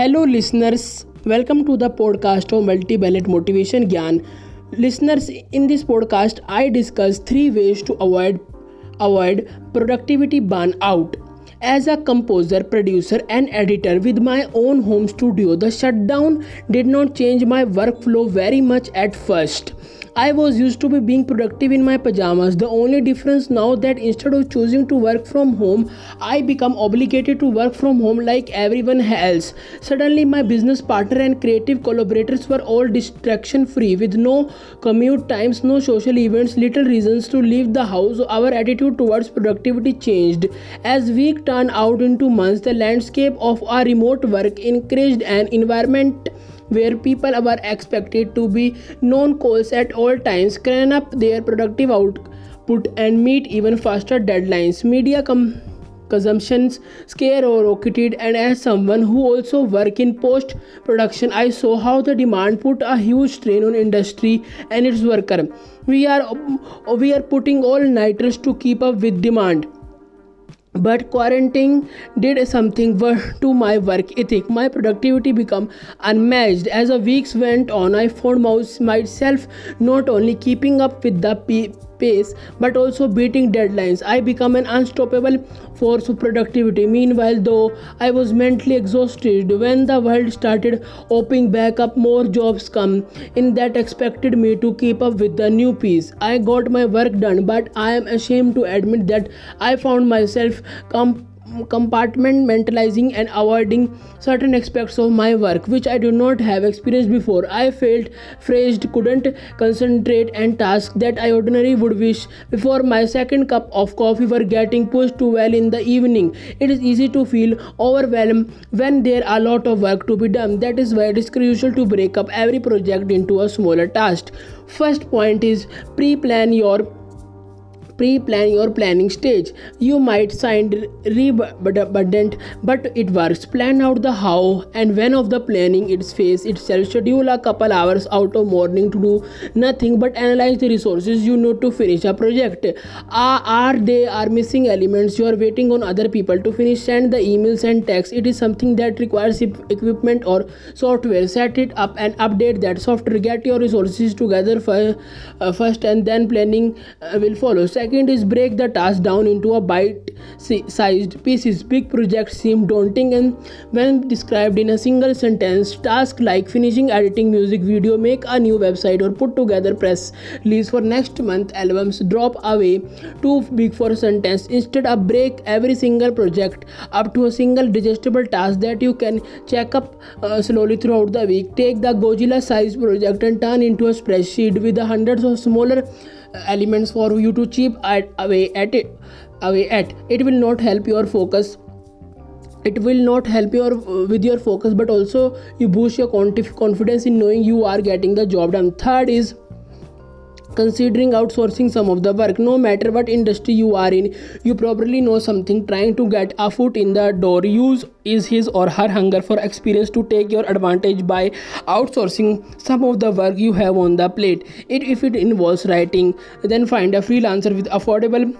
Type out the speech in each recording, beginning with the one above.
Hello, listeners. Welcome to the podcast of Multi-Ballet Motivation Gyan. Listeners, in this podcast, I discuss three ways to avoid avoid productivity burnout. As a composer, producer, and editor with my own home studio, the shutdown did not change my workflow very much at first. I was used to be being productive in my pajamas. The only difference now that instead of choosing to work from home, I become obligated to work from home like everyone else. Suddenly, my business partner and creative collaborators were all distraction free with no commute times, no social events, little reasons to leave the house. Our attitude towards productivity changed. As week turned out into months, the landscape of our remote work encouraged an environment where people were expected to be non calls at all times, crank up their productive output, and meet even faster deadlines. Media com- consumptions skyrocketed and as someone who also work in post production i saw how the demand put a huge strain on industry and its worker we are we are putting all nighters to keep up with demand but quarantine did something to my work ethic. My productivity became unmatched. As the weeks went on i found myself not only keeping up with the pace but also beating deadlines. I become an unstoppable force of productivity. Meanwhile though i was mentally exhausted. When the world started opening back up more jobs come in that expected me to keep up with the new piece i got my work done but i am ashamed to admit that i found myself com- compartmentalizing and avoiding certain aspects of my work which I do not have experienced before. I felt phrased, couldn't concentrate, and tasks that I ordinarily would wish before my second cup of coffee were getting pushed too well in the evening. It is easy to feel overwhelmed when there are a lot of work to be done. That is why it is crucial to break up every project into a smaller task. First point is pre-plan your pre-plan your planning stage. You might sound redundant but it works. Plan out the how and when of the planning its phase itself. Schedule a couple hours out of morning to do nothing but analyze the resources you need to finish a project. Are, are they are missing elements. You are waiting on other people to finish send the emails and text it is something that requires equipment or software. Set it up and update that software. Get your resources together uh, first and then planning uh, will follow. Second second is break the task down into a bite sized pieces. Big projects seem daunting and when described in a single sentence tasks like finishing editing music video make a new website or put together press release for next month albums drop away too big for a sentence. Instead of break every single project up to a single digestible task that you can check up uh, slowly throughout the week take the Godzilla sized project and turn into a spreadsheet with the hundreds of smaller elements for you to chip at, away at it away at. It will not help your focus. It will not help your with your focus but also you boost your confidence in knowing you are getting the job done. Third is considering outsourcing some of the work no matter what industry you are in you probably know something. Trying to get a foot in the door use is his or her hunger for experience to take your advantage by outsourcing some of the work you have on the plate. It, if it involves writing then find a freelancer with affordable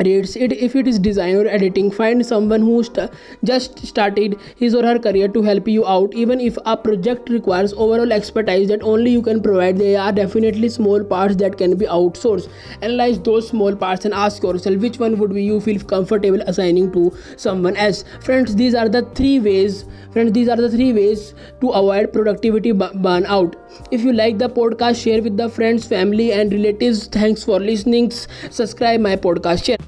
rates it if it is design or editing find someone who st- just started his or her career to help you out even if a project requires overall expertise that only you can provide. There are definitely small parts that can be outsourced. Analyze those small parts and ask yourself which one would be you feel comfortable assigning to someone else? Friends these are the three ways friends these are the three ways to avoid productivity burnout. If you like the podcast share with the friends family and relatives. Thanks for listening. Subscribe my podcast share